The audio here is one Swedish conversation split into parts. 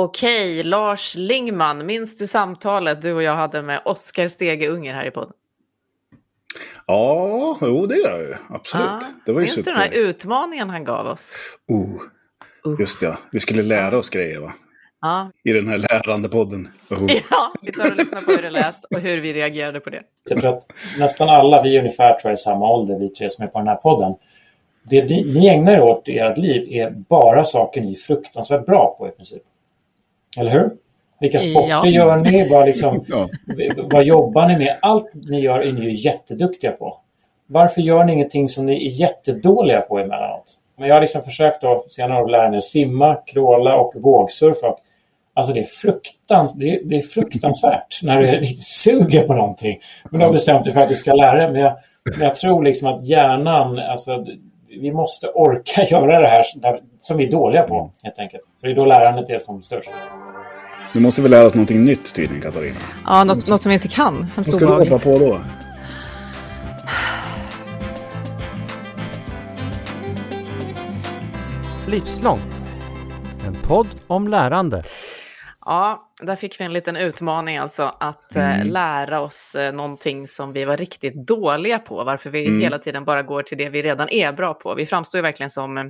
Okej, Lars Lingman, minns du samtalet du och jag hade med Oskar Stege Unger här i podden? Ja, jo det gör jag ju. Absolut. Ja. Det var ju minns super. du den här utmaningen han gav oss? Oh, Uh. just ja. Vi skulle lära oss grejer va? Ja. I den här lärande podden. Oh. ja, vi tar och lyssnar på hur det lät och hur vi reagerade på det. Jag tror att nästan alla, vi är ungefär tror jag, i samma ålder, vi tre som är på den här podden. Det ni, ni ägnar er åt i ert liv är bara saker ni är fruktansvärt bra på i princip. Eller hur? Vilka sporter Ja. gör ni? Vad, liksom, Ja. vad jobbar ni med? Allt ni gör är ni ju jätteduktiga på. Varför gör ni ingenting som ni är jättedåliga på emellanåt? Men jag har liksom försökt att senare år lära mig att simma, kråla och vågsurfa. Alltså det är, fruktans, det är, det är fruktansvärt när du är riktigt suger på någonting. Men du har bestämt dig för att du ska lära dig. Men jag, men jag tror liksom att hjärnan, alltså, vi måste orka göra det här som vi är dåliga på helt enkelt. För det är då lärandet är som störst. Nu måste vi lära oss någonting nytt tydligen, Katarina. Ja, något, något som vi inte kan. Vad Hemskt ska du hoppa obehagligt. på då? Livslångt. En podd om lärande. Ja, där fick vi en liten utmaning alltså att eh, lära oss eh, någonting som vi var riktigt dåliga på. Varför vi Mm. hela tiden bara går till det vi redan är bra på. Vi framstår ju verkligen som eh,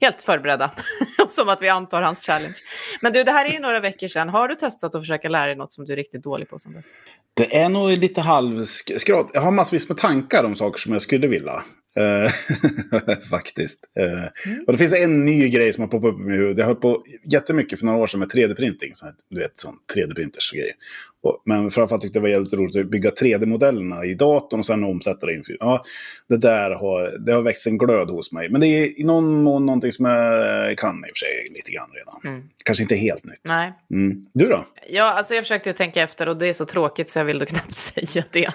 helt förberedda. som att vi antar hans challenge. Men du, det här är ju några veckor sedan. Har du testat att försöka lära dig något som du är riktigt dålig på sedan dess? Det är nog lite halvskrad. Jag har massvis med tankar om saker som jag skulle vilja. Eh, Faktiskt. Eh, Och det finns en ny grej som har poppat upp i mitt huvud. Jag höll på jättemycket för några år sedan med 3D-printing. Så här, du vet, sån 3D-printers och grejer. Och, men framförallt tyckte jag det var jävligt roligt att bygga 3D-modellerna i datorn och sen omsätta det in. Ja, det där har, det har växt en glöd hos mig. Men det är i någon mån någonting som jag kan i och för sig lite grann redan. Mm. Kanske inte helt nytt. Nej. Mm. Du då? Ja, alltså jag försökte ju tänka efter och det är så tråkigt så jag vill då knappt säga det.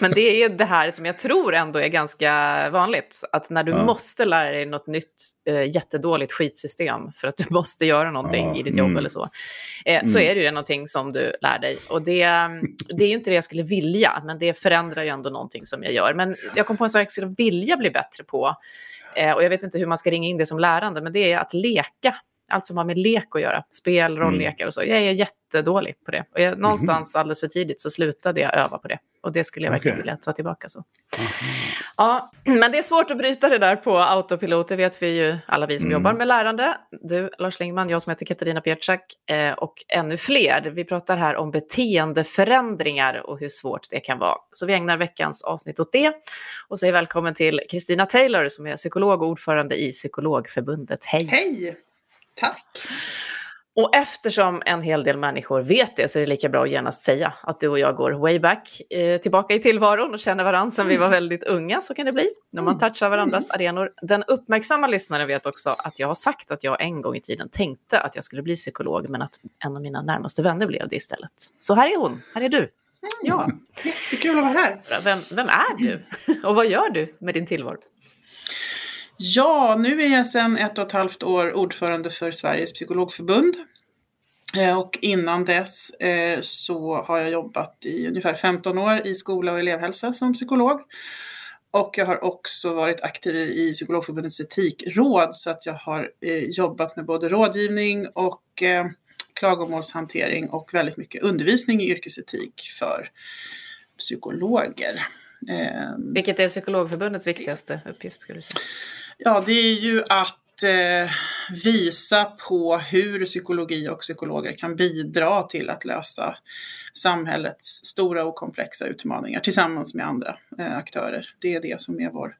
Men det är det här som jag tror ändå är ganska vanligt. Att när du Ja. måste lära dig något nytt eh, jättedåligt skitsystem för att du måste göra någonting Ja, i ditt jobb mm. eller så. Eh, Så Mm. är det ju någonting som du lär dig. Och det, det är ju inte det jag skulle vilja, men det förändrar ju ändå någonting som jag gör. Men jag kom på en sak jag skulle vilja bli bättre på. Eh, och jag vet inte hur man ska ringa in det som lärande, men det är att leka. Allt som har med lek att göra. Spel, rolllekar och så. Jag är jättedålig på det. Och jag, någonstans alldeles för tidigt så slutade jag öva på det. Och det skulle jag verkligen Okej. vilja ta tillbaka. så. Ja, men det är svårt att bryta det där på autopilot. Det vet vi ju alla vi som Mm. jobbar med lärande. Du, Lars Lingman, jag som heter Katarina Pietschak eh, och ännu fler. Vi pratar här om beteendeförändringar och hur svårt det kan vara. Så vi ägnar veckans avsnitt åt det och säger välkommen till Kristina Taylor som är psykolog och ordförande i Psykologförbundet. Hej! Hej! Tack! Och eftersom en hel del människor vet det så är det lika bra att genast säga att du och jag går way back eh, tillbaka i tillvaron och känner varandra sedan vi var väldigt unga. Så kan det bli när man touchar varandras arenor. Den uppmärksamma lyssnaren vet också att jag har sagt att jag en gång i tiden tänkte att jag skulle bli psykolog men att en av mina närmaste vänner blev det istället. Så här är hon, här är du. Ja, Jättekul att vara här. vem, vem är du? Och vad gör du med din tillvaro? Ja, nu är jag sedan ett och ett halvt år ordförande för Sveriges psykologförbund. Eh, och innan dess eh, så har jag jobbat i ungefär 15 år i skola och elevhälsa som psykolog. Och jag har också varit aktiv i Psykologförbundets etikråd så att jag har eh, jobbat med både rådgivning och klagomålshantering och väldigt mycket undervisning i yrkesetik för psykologer. Vilket är Psykologförbundets viktigaste uppgift skulle du säga? Ja, det är ju att eh, visa på hur psykologi och psykologer kan bidra till att lösa samhällets stora och komplexa utmaningar tillsammans med andra eh, aktörer. Det är det som är vår,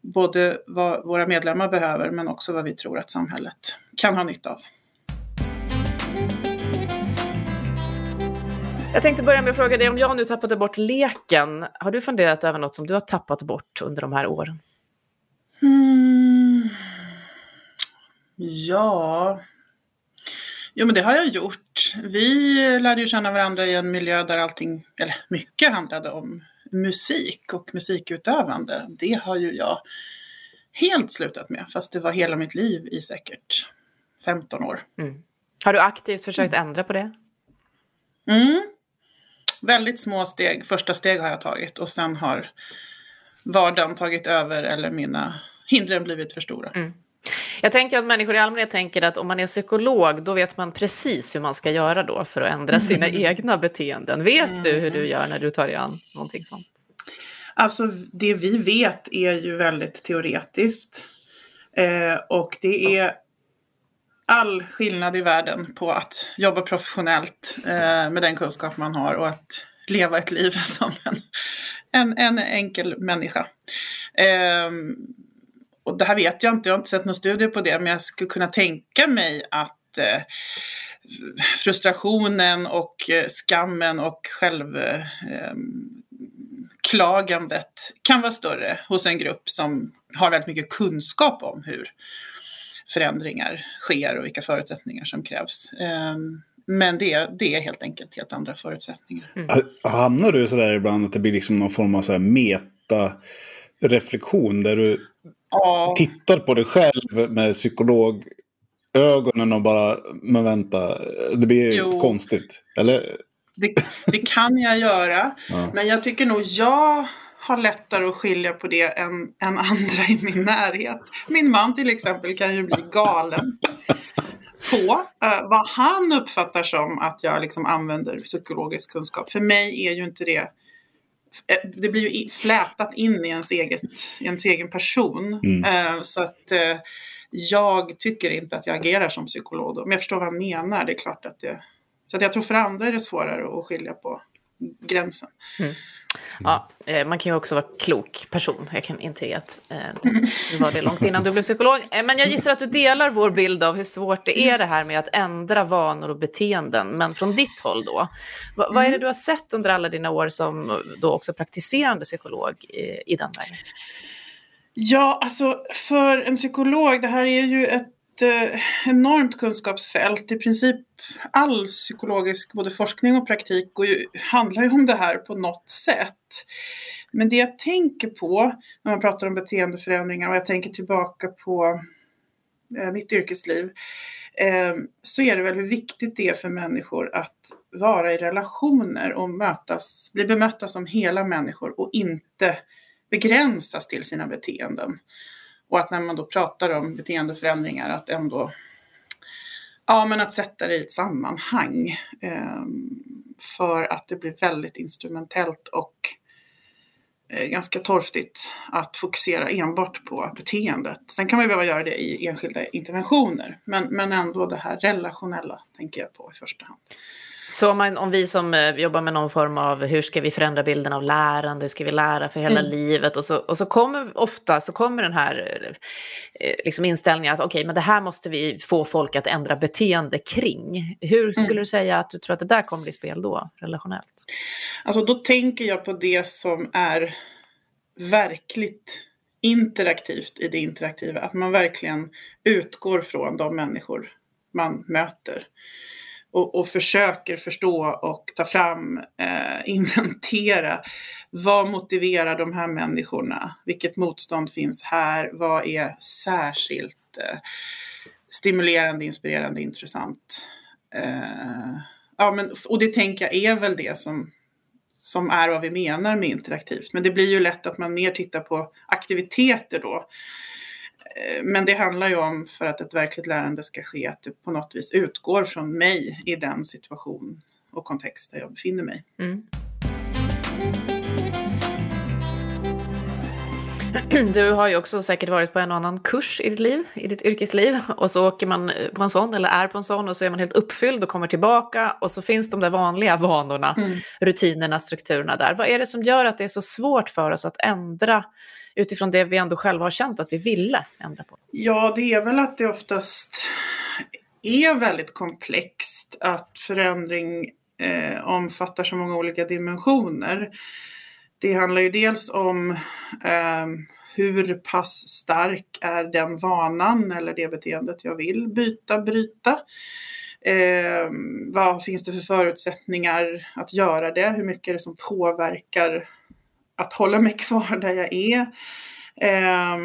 både vad våra medlemmar behöver men också vad vi tror att samhället kan ha nytta av. Jag tänkte börja med att fråga dig, om jag nu tappade bort leken, har du funderat över något som du har tappat bort under de här åren? Hmm. Ja. Jo, men det har jag gjort. Vi lärde ju känna varandra i en miljö där allting, eller mycket handlade om musik och musikutövande. Det har ju jag helt slutat med, fast det var hela mitt liv i säkert 15 år. Mm. Har du aktivt försökt ändra på det? Mm. Väldigt små steg, första steg har jag tagit och sen har vardagen tagit över eller mina hindren blivit för stora. Jag tänker att människor i allmänhet tänker att om man är psykolog, då vet man precis hur man ska göra då för att ändra sina mm. egna beteenden. Vet mm. du hur du gör när du tar dig an någonting sånt? Alltså det vi vet är ju väldigt teoretiskt. Eh, och det är all skillnad i världen på att jobba professionellt eh, med den kunskap man har och att leva ett liv som en, en, en enkel människa. Eh, och det här vet jag inte, jag har inte sett någon studie på det, men jag skulle kunna tänka mig att eh, frustrationen och eh, skammen och självklagandet ehm, eh, kan vara större hos en grupp som har väldigt mycket kunskap om hur förändringar sker och vilka förutsättningar som krävs. Ehm, men det, det är helt enkelt helt andra förutsättningar. Mm. Hamnar du sådär ibland att det blir liksom någon form av så meta-reflektion där du ja. tittar på dig själv med psykologögonen och bara, men vänta, det blir jo. konstigt. Eller? Det, det kan jag göra, ja. men jag tycker nog jag har lättare att skilja på det än, än andra i min närhet. Min man till exempel kan ju bli galen på uh, vad han uppfattar som att jag liksom använder psykologisk kunskap. För mig är ju inte det eh, det blir ju flätat in i ens, eget, i ens egen person. Mm. Uh, så att uh, jag tycker inte att jag agerar som psykolog. Då. Men jag förstår vad han menar. Det är klart att det... Så att jag tror för andra är det svårare att skilja på gränsen. Mm. Ja, eh, man kan ju också vara klok person. Jag kan intyga att eh, du var det långt innan du blev psykolog. Eh, men jag gissar att du delar vår bild av hur svårt det är det här med att ändra vanor och beteenden. Men från ditt håll då, vad, vad är det du har sett under alla dina år som då också praktiserande psykolog i, i den vägen? Ja, alltså för en psykolog, det här är ju ett Eh, enormt kunskapsfält. I princip all psykologisk både forskning och praktik och ju, handlar ju om det här på något sätt. Men det jag tänker på när man pratar om beteendeförändringar och jag tänker tillbaka på eh, mitt yrkesliv eh, så är det väl hur viktigt det är för människor att vara i relationer och mötas, bli bemötta som hela människor och inte begränsas till sina beteenden. Och att när man då pratar om beteendeförändringar att ändå Ja, men att sätta det i ett sammanhang. Eh, för att det blir väldigt instrumentellt och eh, ganska torftigt att fokusera enbart på beteendet. Sen kan man ju behöva göra det i enskilda interventioner, men, men ändå det här relationella tänker jag på i första hand. Så om, man, om vi som eh, jobbar med någon form av hur ska vi förändra bilden av lärande, hur ska vi lära för hela mm. livet och så, och så kommer ofta så kommer den här eh, liksom inställningen att okej, okay, men det här måste vi få folk att ändra beteende kring. Hur skulle mm. du säga att du tror att det där kommer i spel då, relationellt? Alltså då tänker jag på det som är verkligt interaktivt i det interaktiva, att man verkligen utgår från de människor man möter och, och försöker förstå och ta fram, eh, inventera vad motiverar de här människorna? Vilket motstånd finns här? Vad är särskilt eh, stimulerande, inspirerande, intressant? Eh, ja, men, och det tänker jag är väl det som, som är vad vi menar med interaktivt. Men det blir ju lätt att man mer tittar på aktiviteter då Eh, men det handlar ju om för att ett verkligt lärande ska ske att det på något vis utgår från mig i den situation och kontext där jag befinner mig. Mm. Du har ju också säkert varit på en och annan kurs i ditt liv, i ditt yrkesliv. Och så åker man på en sån, eller är på en sån, och så är man helt uppfylld och kommer tillbaka. Och så finns de där vanliga vanorna, mm. rutinerna, strukturerna där. Vad är det som gör att det är så svårt för oss att ändra utifrån det vi ändå själva har känt att vi ville ändra på? Ja, det är väl att det oftast är väldigt komplext att förändring eh, omfattar så många olika dimensioner. Det handlar ju dels om eh, hur pass stark är den vanan eller det beteendet jag vill byta, bryta. Eh, vad finns det för förutsättningar att göra det? Hur mycket är det som påverkar att hålla mig kvar där jag är. Eh,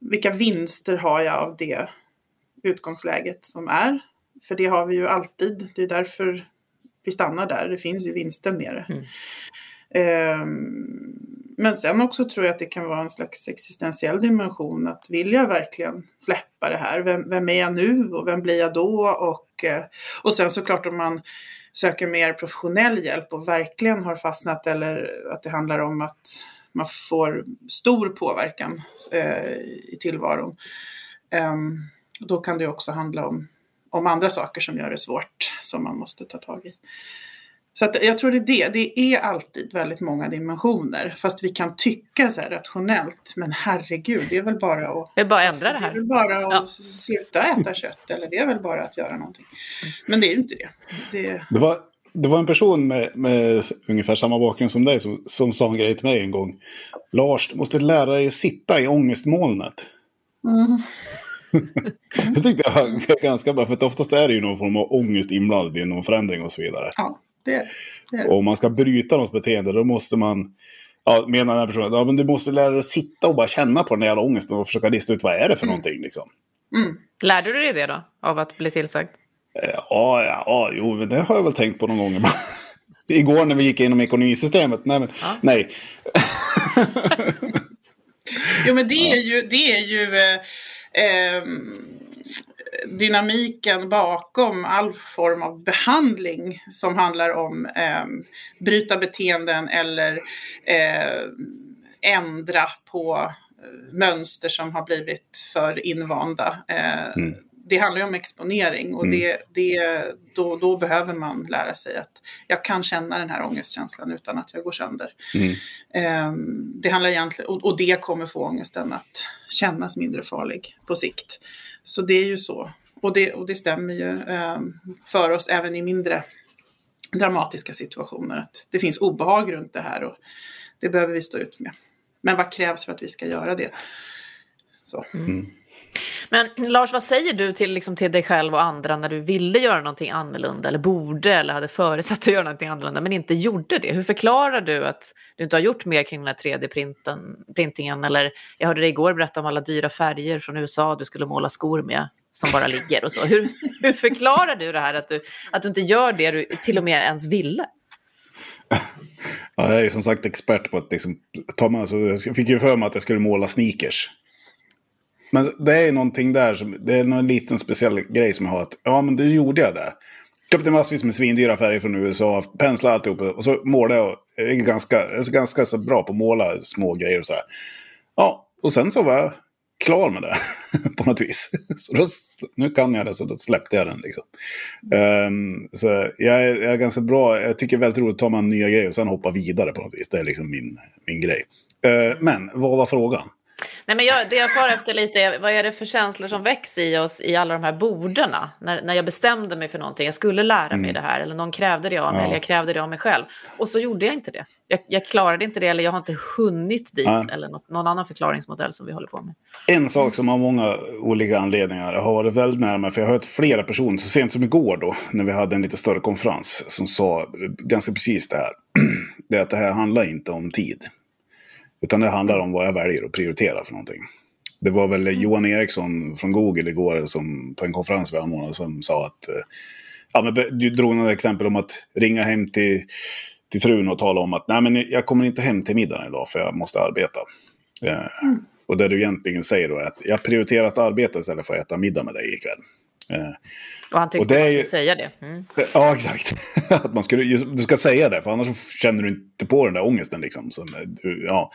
vilka vinster har jag av det utgångsläget som är? För det har vi ju alltid. Det är därför vi stannar där. Det finns ju vinster med det. Mm. Eh, men sen också tror jag att det kan vara en slags existentiell dimension att vilja verkligen släppa det här. Vem, vem är jag nu och vem blir jag då? Och, eh, och sen såklart om man söker mer professionell hjälp och verkligen har fastnat eller att det handlar om att man får stor påverkan eh, i tillvaron. Eh, då kan det också handla om, om andra saker som gör det svårt som man måste ta tag i. Så att jag tror det är det. Det är alltid väldigt många dimensioner. Fast vi kan tycka så här rationellt. Men herregud, det är väl bara att... Det är bara att ändra det här. Det är väl bara att ja. sluta äta kött. Eller det är väl bara att göra någonting. Men det är ju inte det. Det, det, var, det var en person med, med ungefär samma bakgrund som dig som, som sa en grej till mig en gång. Lars, du måste lära dig att sitta i ångestmolnet. Mm. det tyckte jag var ganska bra, för att oftast är det ju någon form av ångest inblandad i någon förändring och så vidare. Ja, det, det Och om man ska bryta något beteende då måste man, ja, menar den här personen, ja, men du måste lära dig att sitta och bara känna på den jävla ångesten och försöka lista ut vad är det för mm. någonting. Liksom. Mm. Lärde du dig det då, av att bli tillsagd? Eh, ja, ja, ja jo, men det har jag väl tänkt på någon gång. Igår när vi gick igenom ekonomisystemet, nej men, ja. nej. jo men det är ju, det är ju eh, eh, dynamiken bakom all form av behandling som handlar om eh, bryta beteenden eller eh, ändra på eh, mönster som har blivit för invanda. Eh, mm. Det handlar ju om exponering och mm. det, det, då, då behöver man lära sig att jag kan känna den här ångestkänslan utan att jag går sönder. Mm. Ehm, det handlar egentligen, och, och det kommer få ångesten att kännas mindre farlig på sikt. Så det är ju så. Och det, och det stämmer ju eh, för oss även i mindre dramatiska situationer. Att det finns obehag runt det här och det behöver vi stå ut med. Men vad krävs för att vi ska göra det? Så. Mm. Men Lars, vad säger du till, liksom, till dig själv och andra när du ville göra någonting annorlunda eller borde eller hade föresatt att göra någonting annorlunda men inte gjorde det? Hur förklarar du att du inte har gjort mer kring den här 3D-printingen? Eller jag hörde dig igår berätta om alla dyra färger från USA du skulle måla skor med som bara ligger och så. Hur, hur förklarar du det här att du, att du inte gör det du till och med ens ville? Ja, jag är ju som sagt expert på att liksom, ta med, alltså, jag fick ju för mig att jag skulle måla sneakers. Men det är någonting där, som, det är någon liten speciell grej som jag har. Att, ja, men det gjorde jag det. Köpte massvis med svindyra färger från USA, penslade alltihop och så målade jag. Jag är ganska, jag är ganska så bra på att måla små grejer och så här. Ja, och sen så var jag klar med det på något vis. Så då, nu kan jag det, så då släppte jag den. Liksom. Um, så jag är, jag är, ganska bra, jag tycker det är väldigt roligt att ta man nya grejer och sen hoppa vidare på något vis. Det är liksom min, min grej. Uh, men vad var frågan? Nej, men jag, det jag far efter lite är, vad är det för känslor som väcks i oss i alla de här borderna? När, när jag bestämde mig för någonting, jag skulle lära mig mm. det här, eller någon krävde det av mig, ja. eller jag krävde det av mig själv. Och så gjorde jag inte det. Jag, jag klarade inte det, eller jag har inte hunnit dit, ja. eller något, någon annan förklaringsmodell som vi håller på med. En sak som av många olika anledningar har varit väldigt nära mig, för jag har hört flera personer, så sent som igår då, när vi hade en lite större konferens, som sa ganska precis det här. det är att det här handlar inte om tid. Utan det handlar om vad jag väljer att prioritera för någonting. Det var väl mm. Johan Eriksson från Google igår som på en konferens vi anordnade som sa att... Eh, ja, men du drog något exempel om att ringa hem till, till frun och tala om att nej men jag kommer inte hem till middagen idag för jag måste arbeta. Eh, mm. Och det du egentligen säger då är att jag prioriterar att arbeta istället för att äta middag med dig ikväll. Eh, och han tyckte och man skulle säga det. Mm. Ja, exakt. att man skulle, du ska säga det, för annars känner du inte på den där ångesten. Liksom. Så, ja.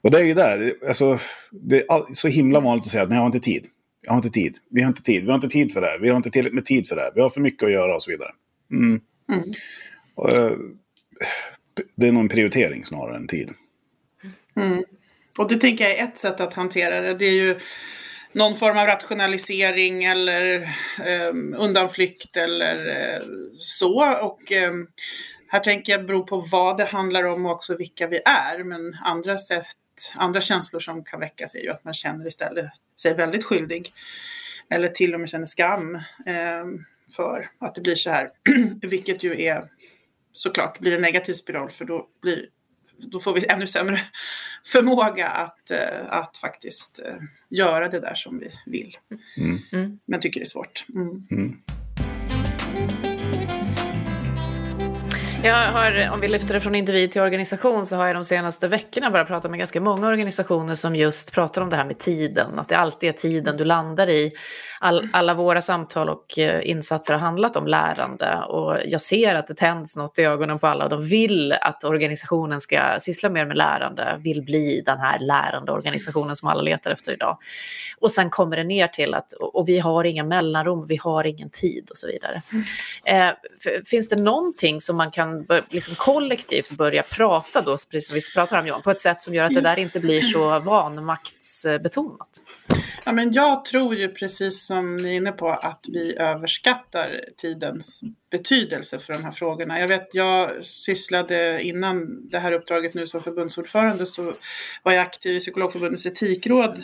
Och det är ju där, alltså, det är så himla vanligt att säga att men jag har inte tid. Jag har inte tid. Vi har inte tid. Vi har inte tid för det här. Vi har inte tillräckligt med tid för det här. Vi har för mycket att göra och så vidare. Mm. Mm. Och, eh, det är nog en prioritering snarare än tid. Mm. Och det tänker jag är ett sätt att hantera det. Det är ju någon form av rationalisering eller eh, undanflykt eller eh, så. Och eh, här tänker jag bero på vad det handlar om och också vilka vi är. Men andra sätt, andra känslor som kan väckas är ju att man känner istället sig väldigt skyldig. Eller till och med känner skam eh, för att det blir så här. Vilket ju är såklart blir en negativ spiral för då blir då får vi ännu sämre förmåga att, eh, att faktiskt eh, göra det där som vi vill. Mm. mm. Men tycker det är svårt. Mm. Jag har, om vi lyfter det från individ till organisation så har jag de senaste veckorna bara pratat med ganska många organisationer som just pratar om det här med tiden. Att det alltid är tiden du landar i. All, alla våra samtal och eh, insatser har handlat om lärande och jag ser att det tänds något i ögonen på alla och de vill att organisationen ska syssla mer med lärande, vill bli den här lärande organisationen som alla letar efter idag. Och sen kommer det ner till att, och vi har inga mellanrum, vi har ingen tid och så vidare. Mm. Eh, finns det någonting som man kan liksom kollektivt börja prata då, precis som vi pratar om Johan, på ett sätt som gör att det där inte blir så vanmaktsbetonat? Ja, men jag tror ju precis som ni är inne på att vi överskattar tidens betydelse för de här frågorna. Jag vet, jag sysslade innan det här uppdraget nu som förbundsordförande så var jag aktiv i Psykologförbundets etikråd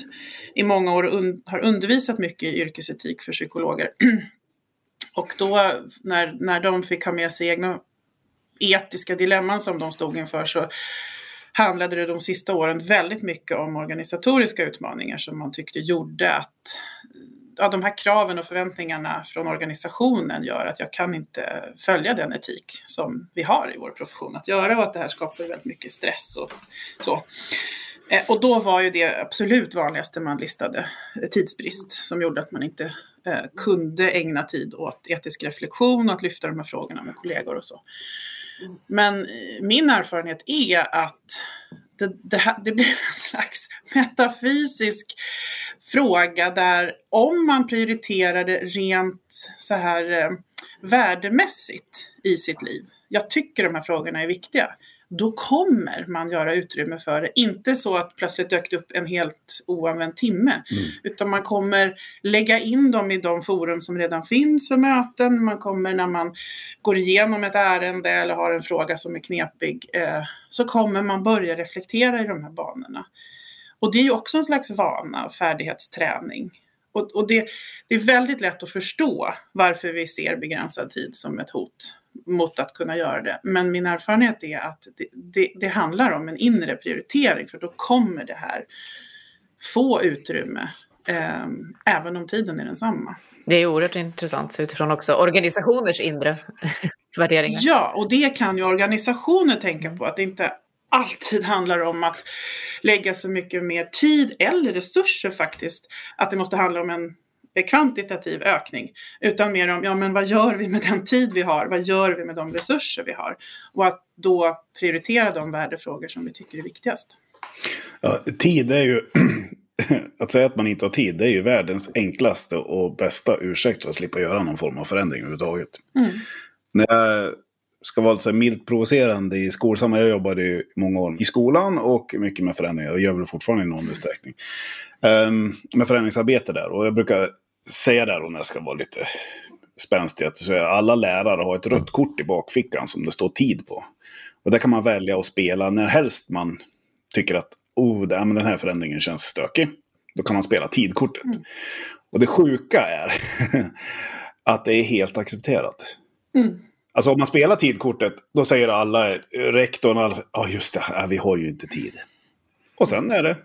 i många år och un har undervisat mycket i yrkesetik för psykologer. Och då när, när de fick ha med sig egna etiska dilemman som de stod inför så handlade det de sista åren väldigt mycket om organisatoriska utmaningar som man tyckte gjorde att ja, de här kraven och förväntningarna från organisationen gör att jag kan inte följa den etik som vi har i vår profession att göra och att det här skapar väldigt mycket stress och så. Eh, och då var ju det absolut vanligaste man listade eh, tidsbrist som gjorde att man inte eh, kunde ägna tid åt etisk reflektion och att lyfta de här frågorna med kollegor och så. Men min erfarenhet är att det, det, här, det blir en slags metafysisk fråga där om man prioriterar det rent så här eh, värdemässigt i sitt liv. Jag tycker de här frågorna är viktiga då kommer man göra utrymme för det. Inte så att plötsligt dök det upp en helt oanvänd timme, mm. utan man kommer lägga in dem i de forum som redan finns för möten. Man kommer när man går igenom ett ärende eller har en fråga som är knepig, eh, så kommer man börja reflektera i de här banorna. Och det är ju också en slags vana, färdighetsträning. Och, och det, det, är väldigt lätt att förstå varför vi ser begränsad tid som ett hot mot att kunna göra det. Men min erfarenhet är att det, det, det handlar om en inre prioritering för då kommer det här få utrymme eh, även om tiden är densamma. Det är oerhört intressant utifrån också organisationers inre värderingar. Ja, och det kan ju organisationer tänka på att det inte alltid handlar om att lägga så mycket mer tid eller resurser faktiskt. Att det måste handla om en kvantitativ ökning, utan mer om ja, men vad gör vi med den tid vi har? Vad gör vi med de resurser vi har? Och att då prioritera de värdefrågor som vi tycker är viktigast. Ja, tid är ju, att säga att man inte har tid, det är ju världens enklaste och bästa ursäkt att slippa göra någon form av förändring överhuvudtaget. Mm. När jag ska vara så milt provocerande i skolsammanhang. Jag jobbade i många år i skolan och mycket med förändringar. Jag gör väl fortfarande i någon utsträckning. Um, med förändringsarbete där. Och jag brukar säga där om jag ska vara lite spänstig. Att alla lärare har ett rött kort i bakfickan som det står tid på. Och där kan man välja att spela när helst man tycker att oh, den här förändringen känns stökig. Då kan man spela tidkortet. Mm. Och det sjuka är att det är helt accepterat. Mm. Alltså om man spelar tidkortet, då säger alla, rektorn, ja ah, just det, ah, vi har ju inte tid. Och sen är det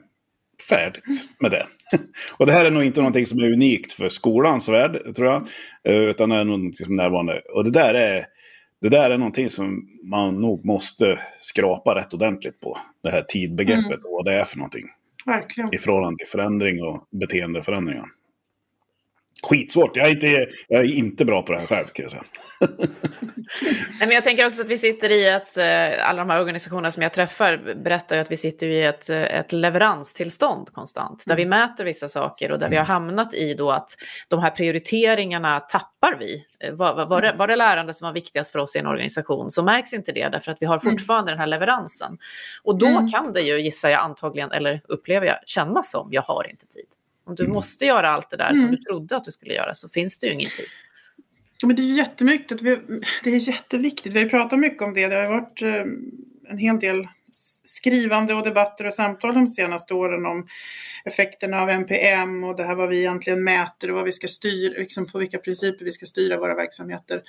färdigt med det. och det här är nog inte någonting som är unikt för skolans värld, tror jag. Eh, utan det är någonting som är närvarande. Och det där är, det där är någonting som man nog måste skrapa rätt ordentligt på. Det här tidbegreppet mm. och vad det är för någonting. Verkligen. I förhållande till förändring och beteendeförändringar. Skitsvårt. Jag är, inte, jag är inte bra på det här själv kan jag säga. Men jag tänker också att vi sitter i ett, eh, alla de här organisationerna som jag träffar berättar att vi sitter i ett, eh, ett leveranstillstånd konstant. Där mm. vi mäter vissa saker och där mm. vi har mm. hamnat i då att de här prioriteringarna tappar vi. Eh, var, var, det, var det lärande som var viktigast för oss i en organisation så märks inte det därför att vi har mm. fortfarande mm. den här leveransen. Och då mm. kan det ju, gissar jag antagligen, eller upplever jag, kännas som jag har inte tid. Om du måste göra allt det där som du trodde att du skulle göra så finns det ju ingen tid. Ja, men det är jättemycket. Det är jätteviktigt. Vi har pratat mycket om det. Det har varit eh, en hel del skrivande och debatter och samtal de senaste åren om effekterna av NPM och det här vad vi egentligen mäter och vad vi ska styra, liksom på vilka principer vi ska styra våra verksamheter.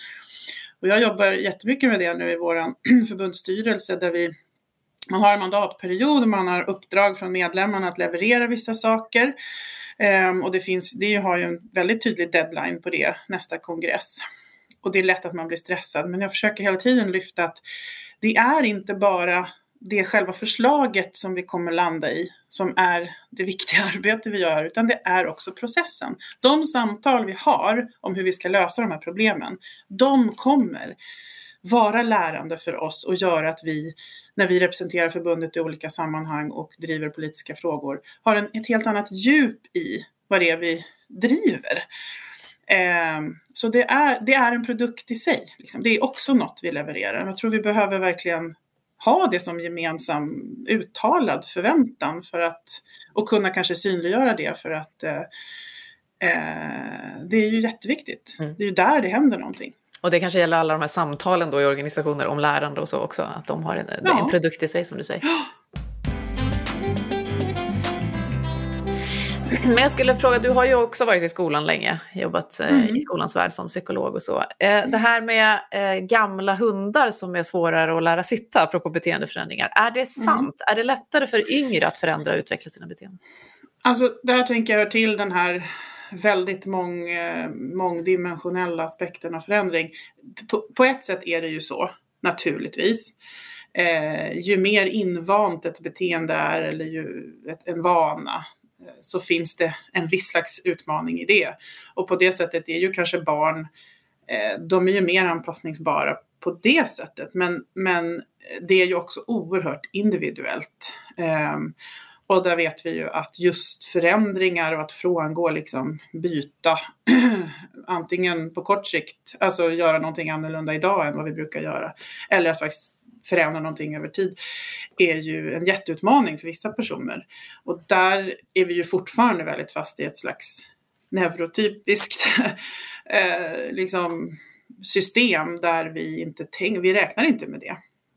Och jag jobbar jättemycket med det nu i vår förbundsstyrelse där vi man har en mandatperiod, man har uppdrag från medlemmarna att leverera vissa saker. Ehm, och det, finns, det har ju en väldigt tydlig deadline på det, nästa kongress. och det är lätt att man blir stressad. Men jag försöker hela tiden lyfta att det är inte bara det själva förslaget som vi kommer landa i som är det viktiga arbete vi gör, utan det är också processen. De samtal vi har om hur vi ska lösa de här problemen, de kommer vara lärande för oss och göra att vi, när vi representerar förbundet i olika sammanhang och driver politiska frågor, har en, ett helt annat djup i vad det är vi driver. Eh, så det är, det är en produkt i sig. Liksom. Det är också något vi levererar. Jag tror vi behöver verkligen ha det som gemensam uttalad förväntan för att och kunna kanske synliggöra det för att eh, eh, det är ju jätteviktigt. Mm. Det är ju där det händer någonting. Och det kanske gäller alla de här samtalen då i organisationer om lärande och så också, att de har en, ja. en produkt i sig som du säger. Men jag skulle fråga, du har ju också varit i skolan länge, jobbat eh, mm. i skolans värld som psykolog och så. Eh, det här med eh, gamla hundar som är svårare att lära sitta, apropå beteendeförändringar, är det mm. sant? Mm. Är det lättare för yngre att förändra och utveckla sina beteenden? Alltså, där tänker jag till den här väldigt mång, eh, mångdimensionella aspekten av förändring. På, på, ett sätt är det ju så, naturligtvis. Eh, ju mer invant ett beteende är, eller ju ett, en vana, eh, så finns det en viss slags utmaning i det. Och på det sättet är ju kanske barn, eh, de är ju mer anpassningsbara på det sättet. Men, men det är ju också oerhört individuellt. Eh, och där vet vi ju att just förändringar och att frångå, liksom byta, antingen på kort sikt, alltså göra någonting annorlunda idag än vad vi brukar göra, eller att faktiskt förändra någonting över tid är ju en jätteutmaning för vissa personer. Och där är vi ju fortfarande väldigt fast i ett slags neurotypiskt eh, liksom system där vi inte tänker, vi räknar inte med det.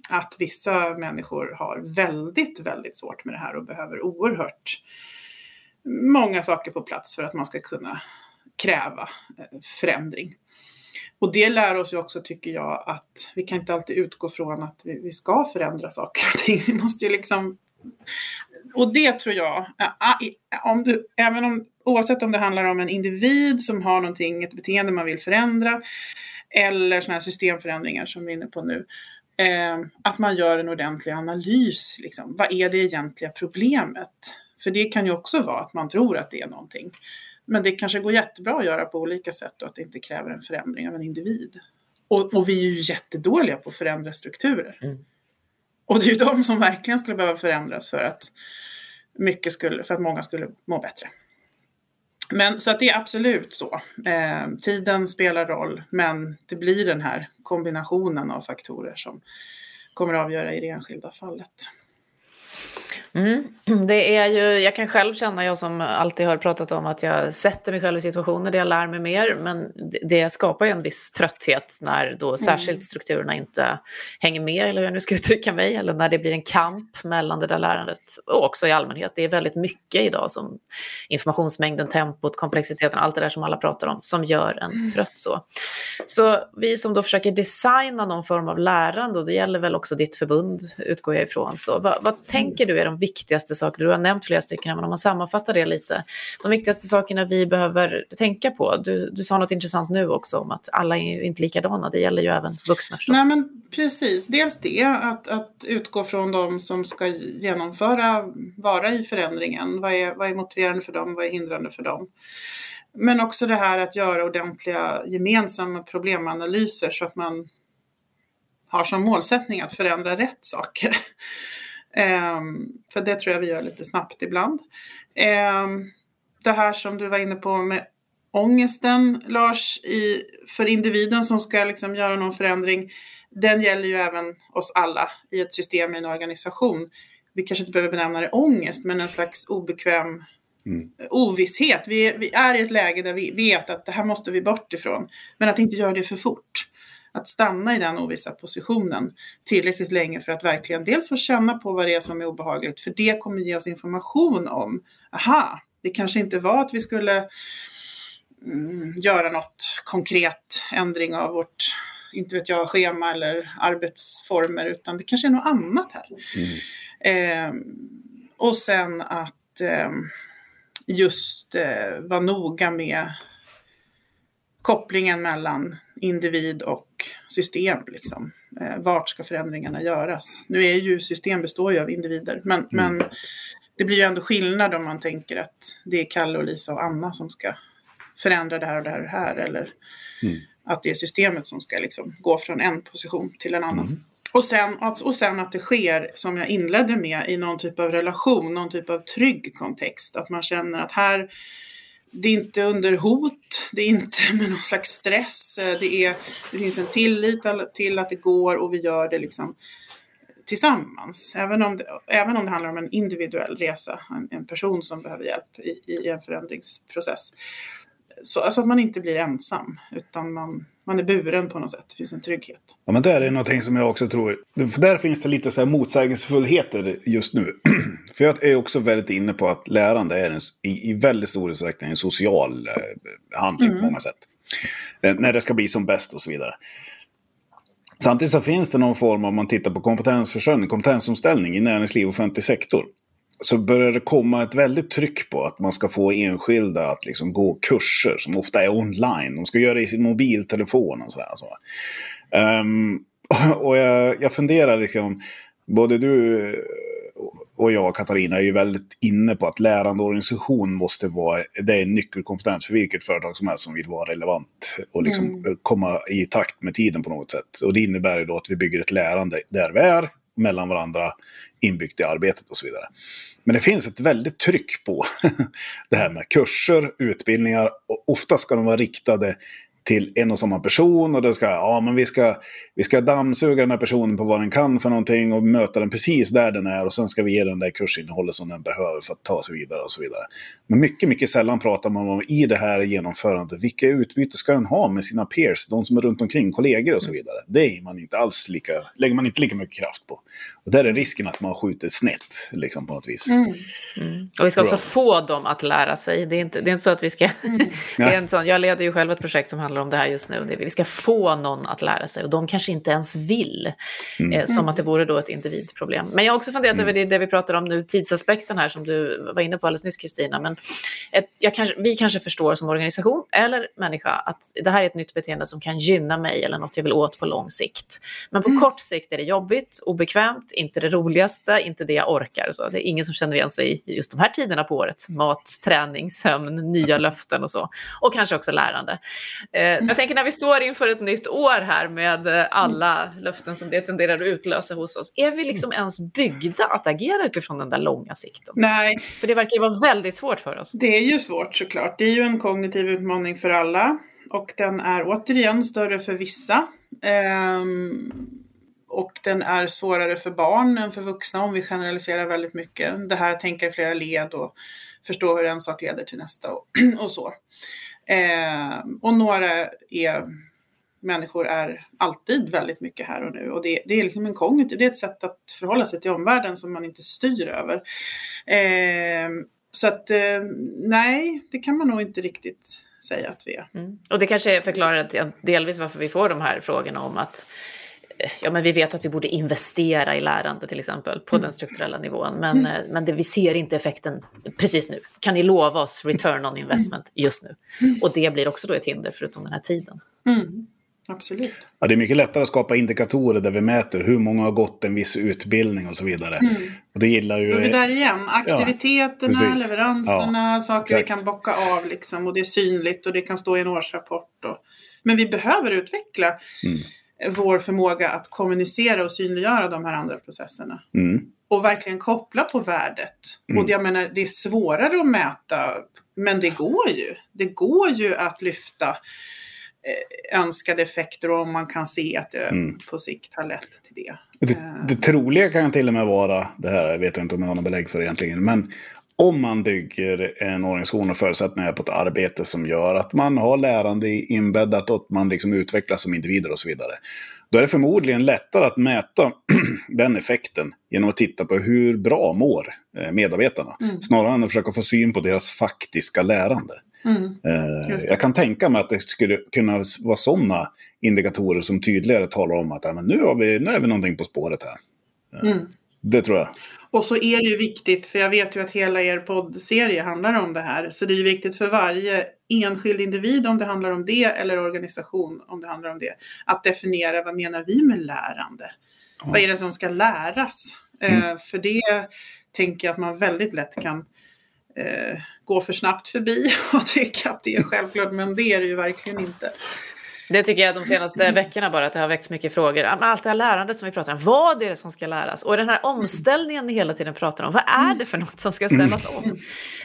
Att vissa människor har väldigt, väldigt svårt med det här och behöver oerhört många saker på plats för att man ska kunna kräva eh, förändring. Och det lär oss ju också, tycker jag, att vi kan inte alltid utgå från att vi, vi ska förändra saker och ting. Vi måste ju liksom... Och det tror jag, eh, ah, om du, även om, oavsett om det handlar om en individ som har någonting, ett beteende man vill förändra, eller sådana här systemförändringar som vi är inne på nu, eh, att man gör en ordentlig analys. Liksom. Vad är det egentliga problemet? För det kan ju också vara att man tror att det är någonting. Men det kanske går jättebra att göra på olika sätt och att det inte kräver en förändring av en individ. Och, och vi är ju jättedåliga på att förändra strukturer. Mm. Och det är ju de som verkligen skulle behöva förändras för att, mycket skulle, för att många skulle må bättre. Men så att det är absolut så. Eh, tiden spelar roll, men det blir den här kombinationen av faktorer som kommer att avgöra i det enskilda fallet. Mm. Det är ju, jag kan själv känna, jag som alltid har pratat om att jag sätter mig själv i situationer där jag lär mig mer, men det, skapar ju en viss trötthet när då mm. särskilt strukturerna inte hänger med, eller hur jag nu ska uttrycka mig, eller när det blir en kamp mellan det där lärandet och också i allmänhet. Det är väldigt mycket idag som informationsmängden, tempot, komplexiteten, allt det där som alla pratar om, som gör en mm. trött så. Så vi som då försöker designa någon form av lärande, och det gäller väl också ditt förbund, utgår jag ifrån, så vad, vad tänker du är de viktigaste saker? Du har nämnt flera stycken, men om man sammanfattar det lite. De viktigaste sakerna vi behöver tänka på. Du, du sa något intressant nu också om att alla är inte likadana. Det gäller ju även vuxna förstås. Nej, men precis. Dels det, att, att utgå från de som ska genomföra, vara i förändringen. Vad är, vad är motiverande för dem? Vad är hindrande för dem? Men också det här att göra ordentliga gemensamma problemanalyser så att man har som målsättning att förändra rätt saker. Um, för det tror jag vi gör lite snabbt ibland. Um, det här som du var inne på med ångesten, Lars, i, för individen som ska liksom göra någon förändring, den gäller ju även oss alla i ett system, i en organisation. Vi kanske inte behöver benämna det ångest, men en slags obekväm mm. ovisshet. Vi, vi är i ett läge där vi vet att det här måste vi bort ifrån, men att inte göra det för fort att stanna i den ovissa positionen tillräckligt länge för att verkligen dels få känna på vad det är som är obehagligt, för det kommer ge oss information om, aha, det kanske inte var att vi skulle mm, göra något konkret ändring av vårt inte vet jag, schema eller arbetsformer, utan det kanske är något annat här. Mm. Eh, och sen att eh, just eh, vara noga med kopplingen mellan individ och system. Liksom. Eh, vart ska förändringarna göras? Nu är ju system består ju av individer, men, mm. men det blir ju ändå skillnad om man tänker att det är Kalle och Lisa och Anna som ska förändra det här och det här och det här. Eller mm. att det är systemet som ska liksom gå från en position till en annan. Mm. Och, sen, och sen att det sker, som jag inledde med, i någon typ av relation, någon typ av trygg kontext. Att man känner att här, det är inte under hot, det är inte med någon slags stress. Eh, det, är, det finns en tillit till att det går och vi gör det liksom eh, tillsammans. Även om det, även om det handlar om en individuell resa, en, en person som behöver hjälp i, i en förändringsprocess. Så, alltså att man inte blir ensam, utan man, man är buren på något sätt. Det finns en trygghet. Ja, men det är någonting som jag också tror. För där finns det lite så här motsägelsefullheter just nu. för jag är också väldigt inne på att lärande är en, i, i väldigt stor utsträckning en social eh, handling mm. på många sätt. Eh, när det ska bli som bäst och så vidare. Samtidigt så finns det någon form, om man tittar på kompetensförsörjning, kompetensomställning i näringsliv och offentlig sektor. Så börjar det komma ett väldigt tryck på att man ska få enskilda att liksom gå kurser som ofta är online. De ska göra det i sin mobiltelefon och sådär. Så. Um, och jag, jag funderar liksom, både du och jag, Katarina, är ju väldigt inne på att lärandeorganisation måste vara det är en nyckelkompetens för vilket företag som helst som vill vara relevant och liksom mm. komma i takt med tiden på något sätt. Och det innebär ju då att vi bygger ett lärande där vi är, mellan varandra, inbyggt i arbetet och så vidare. Men det finns ett väldigt tryck på det här med kurser, utbildningar och ofta ska de vara riktade till en och samma person och det ska, ja, men vi ska, vi ska dammsuga den här personen på vad den kan för någonting och möta den precis där den är och sen ska vi ge den det kursinnehållet som den behöver för att ta sig vidare och så vidare. Men mycket, mycket sällan pratar man om i det här genomförandet, vilka utbyte ska den ha med sina peers, de som är runt omkring, kollegor och så vidare. Det är man inte alls lika, lägger man inte lika mycket kraft på. Och där är risken att man skjuter snett, liksom på något vis. Mm. Mm. Och vi ska också få dem att lära sig. Det är inte, det är inte så att vi ska... Mm. det är en sån, jag leder ju själv ett projekt som handlar handlar om det här just nu. Vi ska få någon att lära sig och de kanske inte ens vill. Mm. Eh, som att det vore då ett individproblem. Men jag har också funderat mm. över det, det vi pratar om nu, tidsaspekten här som du var inne på alldeles nyss Kristina. Men ett, kanske, vi kanske förstår som organisation eller människa att det här är ett nytt beteende som kan gynna mig eller något jag vill åt på lång sikt. Men på mm. kort sikt är det jobbigt, obekvämt, inte det roligaste, inte det jag orkar. Så det är ingen som känner igen sig i just de här tiderna på året. Mat, träning, sömn, nya löften och så. Och kanske också lärande. Eh, jag tänker när vi står inför ett nytt år här med eh, alla löften som det tenderar att utlösa hos oss. Är vi liksom ens byggda att agera utifrån den där långa sikten? Nej. För det verkar ju vara väldigt svårt för oss. Det är ju svårt såklart. Det är ju en kognitiv utmaning för alla. Och den är återigen större för vissa. Ehm, och den är svårare för barn än för vuxna om vi generaliserar väldigt mycket. Det här tänka i flera led och förstå hur en sak leder till nästa och, och så. Eh, och några är, människor är alltid väldigt mycket här och nu. Och det, det är liksom en kognitiv, det är ett sätt att förhålla sig till omvärlden som man inte styr över. Eh, så att eh, nej, det kan man nog inte riktigt säga att vi är. Mm. Och det kanske förklarar delvis varför vi får de här frågorna om att ja, men vi vet att vi borde investera i lärande till exempel på mm. den strukturella nivån. Men, mm. Eh, men det, vi ser inte effekten precis nu. Kan ni lova oss return on investment just nu? Mm. Och det blir också då ett hinder förutom den här tiden. Mm. Absolut. Ja, det är mycket lättare att skapa indikatorer där vi mäter hur många har gått en viss utbildning och så vidare. Mm. Och det gillar ju... Vi där igen. Aktiviteterna, ja, leveranserna, ja, saker exakt. vi kan bocka av liksom. Och det är synligt och det kan stå i en årsrapport. Och... Men vi behöver utveckla mm vår förmåga att kommunicera och synliggöra de här andra processerna. Mm. Och verkligen koppla på värdet. Mm. Och jag menar, det är svårare att mäta, men det går ju. Det går ju att lyfta eh, önskade effekter och om man kan se att det mm. på sikt har lett till det. Det, eh. det troliga kan till och med vara, det här jag vet jag inte om jag har något belägg för egentligen, men om man bygger en organisation och förutsättningar på ett arbete som gör att man har lärande inbäddat och att man liksom utvecklas som individer och så vidare. Då är det förmodligen lättare att mäta den effekten genom att titta på hur bra mår eh, medarbetarna. Mm. Snarare än att försöka få syn på deras faktiska lärande. Mm. Eh, jag kan tänka mig att det skulle kunna vara sådana indikatorer som tydligare talar om att nu, har vi, nu är vi någonting på spåret här. Mm. Det tror jag. Och så är det ju viktigt, för jag vet ju att hela er poddserie handlar om det här. Så det är ju viktigt för varje enskild individ, om det handlar om det, eller organisation, om det handlar om det, att definiera vad menar vi med lärande? Ja. Vad är det som ska läras? Mm. Eh, för det tänker jag att man väldigt lätt kan eh, gå för snabbt förbi och tycka att det är självklart, men det är det ju verkligen inte. Det tycker jag de senaste veckorna bara att det har väckts mycket frågor. Allt det här lärandet som vi pratar om, vad är det som ska läras? Och den här omställningen ni hela tiden pratar om, vad är det för något som ska ställas om? Mm.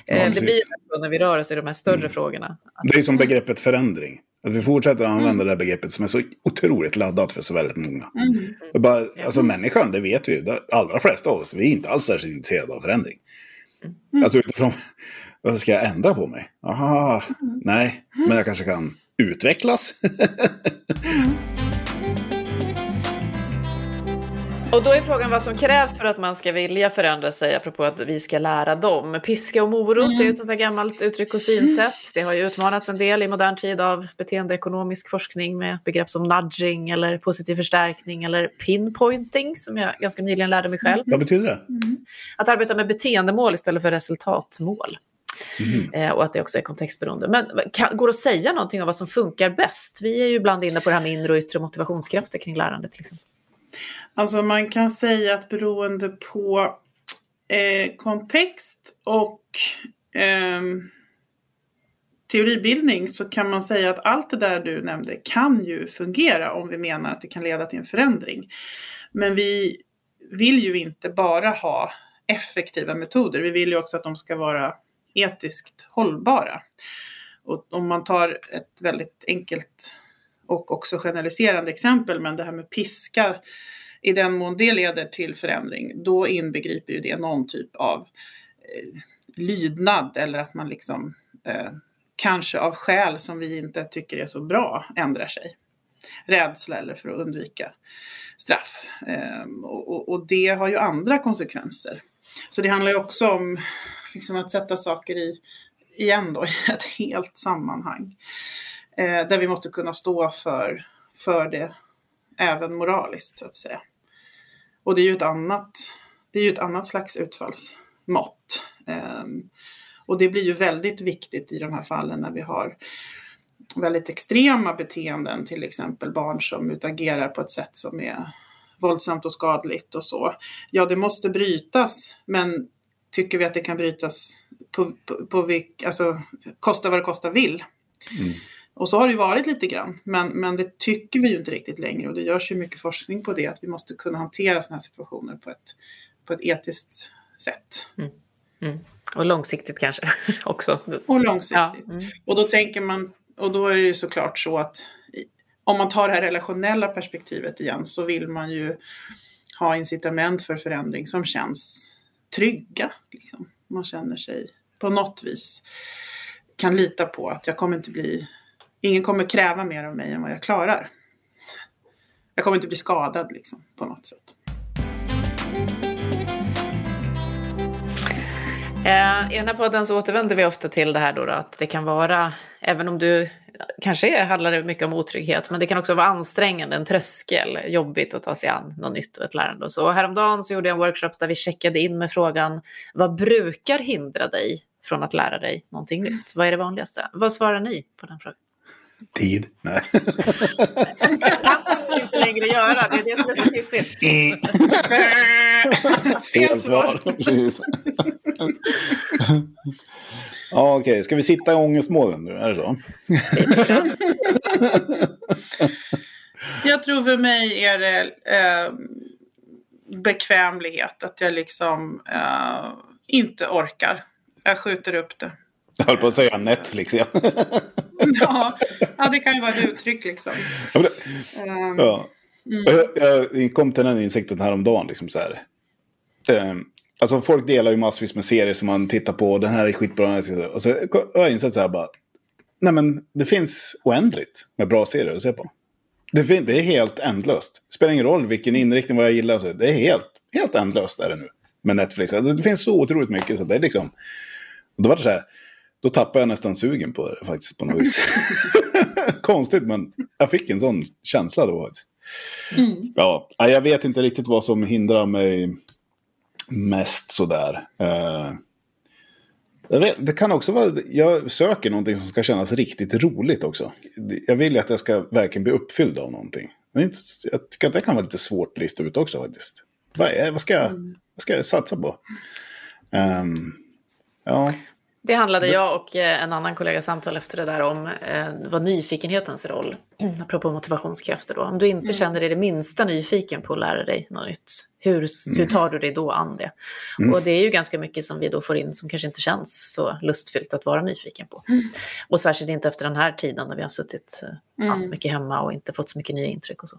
Ja, det blir så när vi rör oss i de här större mm. frågorna. Det är som begreppet förändring. Att vi fortsätter att använda mm. det här begreppet som är så otroligt laddat för så väldigt många. Mm. Bara, alltså människan, det vet vi ju, de allra flesta av oss, vi är inte alls särskilt intresserade av förändring. Mm. Alltså utifrån, vad ska jag ändra på mig? Aha, mm. nej, men jag kanske kan utvecklas. Och då är frågan vad som krävs för att man ska vilja förändra sig, apropå att vi ska lära dem. Piska och morot mm. är ju ett sånt här gammalt uttryck och synsätt. Det har ju utmanats en del i modern tid av beteendeekonomisk forskning med begrepp som nudging eller positiv förstärkning eller pinpointing, som jag ganska nyligen lärde mig själv. Vad betyder det? Mm. Att arbeta med beteendemål istället för resultatmål. Mm. Eh, och att det också är kontextberoende. Men kan, går det att säga någonting om vad som funkar bäst? Vi är ju ibland inne på det här med inre och yttre motivationskrafter kring lärandet. Liksom. Alltså man kan säga att beroende på eh, kontext och eh, teoribildning så kan man säga att allt det där du nämnde kan ju fungera om vi menar att det kan leda till en förändring. Men vi vill ju inte bara ha effektiva metoder, vi vill ju också att de ska vara etiskt hållbara. Och om man tar ett väldigt enkelt och också generaliserande exempel, men det här med piska, i den mån det leder till förändring, då inbegriper ju det någon typ av eh, lydnad eller att man liksom eh, kanske av skäl som vi inte tycker är så bra ändrar sig. Rädsla eller för att undvika straff. Eh, och, och, det har ju andra konsekvenser. Så det handlar ju också om liksom att sätta saker i, igen då, i ett helt sammanhang. Eh, där vi måste kunna stå för, för det även moraliskt så att säga. Och det är ju ett annat, det är ju ett annat slags utfallsmått. Eh, och det blir ju väldigt viktigt i de här fallen när vi har väldigt extrema beteenden, till exempel barn som utagerar på ett sätt som är våldsamt och skadligt och så. Ja, det måste brytas, men tycker vi att det kan brytas på, på, på vilk, alltså, kosta vad det kosta vill. Mm. Och så har det ju varit lite grann, men, men det tycker vi ju inte riktigt längre och det görs ju mycket forskning på det, att vi måste kunna hantera sådana här situationer på ett, på ett etiskt sätt. Mm. Mm. Och långsiktigt kanske också. Och långsiktigt. Ja. Mm. Och då tänker man, och då är det ju såklart så att om man tar det här relationella perspektivet igen så vill man ju ha incitament för förändring som känns trygga. Liksom. Man känner sig på något vis kan lita på att jag kommer inte bli, ingen kommer kräva mer av mig än vad jag klarar. Jag kommer inte bli skadad liksom, på något sätt. Eh, I den här podden så återvänder vi ofta till det här då, då, att det kan vara, även om du kanske handlar det mycket om otrygghet, men det kan också vara ansträngande, en tröskel, jobbigt att ta sig an något nytt och ett lärande. Och så häromdagen så gjorde jag en workshop där vi checkade in med frågan, vad brukar hindra dig från att lära dig någonting nytt? Vad är det vanligaste? Vad svarar ni på den frågan? Tid? Nej. det kan man inte längre göra, det är det som är så fiffigt. Fel svar. Ja, okej. Okay. Ska vi sitta i ångestmolnen nu? Är det så? jag tror för mig är det eh, bekvämlighet. Att jag liksom eh, inte orkar. Jag skjuter upp det. Jag höll på att säga Netflix, ja. ja, ja, det kan ju vara ett uttryck liksom. Ja, det, ja. Mm. Jag, jag, kom till den insikten häromdagen. Liksom så här. Alltså folk delar ju massvis med serier som man tittar på. Den här är skitbra. Och så har jag insett så här bara. Nej men det finns oändligt med bra serier att se på. Det, det är helt ändlöst. Det spelar ingen roll vilken inriktning vad jag gillar. Så det är helt, helt ändlöst är det nu. Med Netflix. Det, det finns så otroligt mycket. Så det är liksom. Och då var det så här. Då tappade jag nästan sugen på det faktiskt på något vis. Konstigt men jag fick en sån känsla då. Mm. Ja, jag vet inte riktigt vad som hindrar mig mest sådär. Uh, jag vet, det kan också vara, jag söker någonting som ska kännas riktigt roligt också. Jag vill att jag ska verkligen bli uppfylld av någonting. Men inte, jag tycker att det kan vara lite svårt att lista ut också faktiskt. Vad, är, vad, ska, jag, vad ska jag satsa på? Um, ja. Det handlade jag och eh, en annan kollega samtal efter det där om. Eh, vad nyfikenhetens roll, apropå motivationskrafter då. Om du inte mm. känner dig det minsta nyfiken på att lära dig något nytt, hur, mm. hur tar du dig då an det? Mm. Och det är ju ganska mycket som vi då får in som kanske inte känns så lustfyllt att vara nyfiken på. Mm. Och särskilt inte efter den här tiden när vi har suttit eh, mm. mycket hemma och inte fått så mycket nya intryck och så.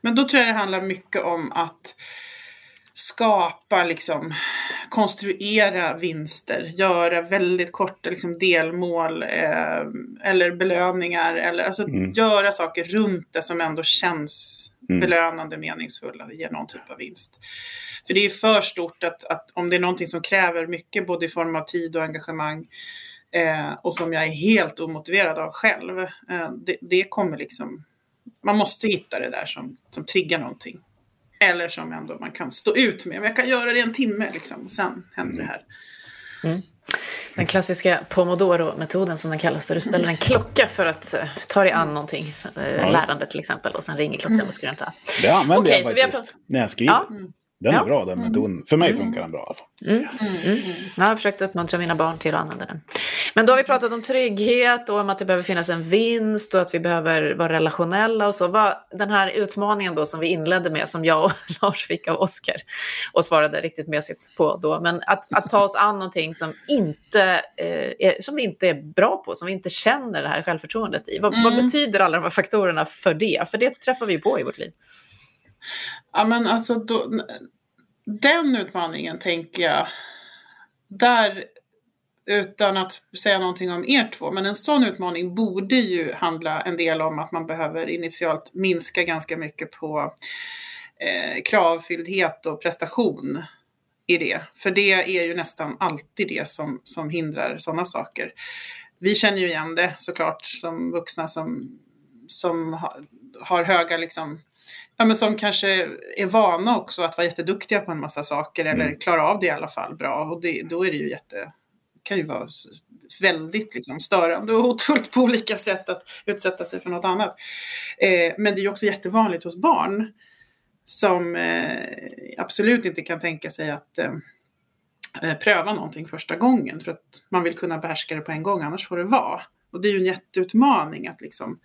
Men då tror jag det handlar mycket om att skapa, liksom, konstruera vinster, göra väldigt korta liksom, delmål eh, eller belöningar. Eller, alltså, mm. Göra saker runt det som ändå känns mm. belönande, meningsfulla, ger någon typ av vinst. För det är för stort att, att om det är någonting som kräver mycket, både i form av tid och engagemang, eh, och som jag är helt omotiverad av själv, eh, det, det, kommer liksom... Man måste hitta det där som, som triggar någonting. Eller som ändå man kan stå ut med. Jag kan göra det en timme liksom, och sen händer det här. Mm. Den klassiska pomodoro-metoden som den kallas, där du ställer en klocka för att uh, ta dig an mm. någonting, ja, lärande till exempel, och sen ringer klockan och ska du inte Det använder okay, jag faktiskt när jag skriver. Ja. Den är ja. bra den metoden. För mig mm. funkar den bra. Mm. Mm. Jag har försökt uppmuntra mina barn till att använda den. Men då har vi pratat om trygghet och om att det behöver finnas en vinst och att vi behöver vara relationella och så. Vad, den här utmaningen då som vi inledde med, som jag och Lars fick av Oskar och svarade riktigt mesigt på då. Men att, att ta oss an någonting som, inte, eh, är, som vi inte är bra på, som vi inte känner det här självförtroendet i. Vad, vad mm. betyder alla de här faktorerna för det? För det träffar vi på i vårt liv. Ja, men alltså då, den utmaningen tänker jag, där utan att säga någonting om er två, men en sån utmaning borde ju handla en del om att man behöver initialt minska ganska mycket på eh, kravfylldhet och prestation i det. För det är ju nästan alltid det som, som hindrar sådana saker. Vi känner ju igen det såklart som vuxna som, som har höga liksom, ja, men som kanske är vana också att vara jätteduktiga på en massa saker eller mm. klara av det i alla fall bra. Och det, då är det ju jätte, kan ju vara väldigt liksom, störande och hotfullt på olika sätt att utsätta sig för något annat. Eh, men det är ju också jättevanligt hos barn som eh, absolut inte kan tänka sig att eh, eh pröva någonting första gången för att man vill kunna behärska det på en gång, annars får det vara. Och det är ju en jätteutmaning att liksom,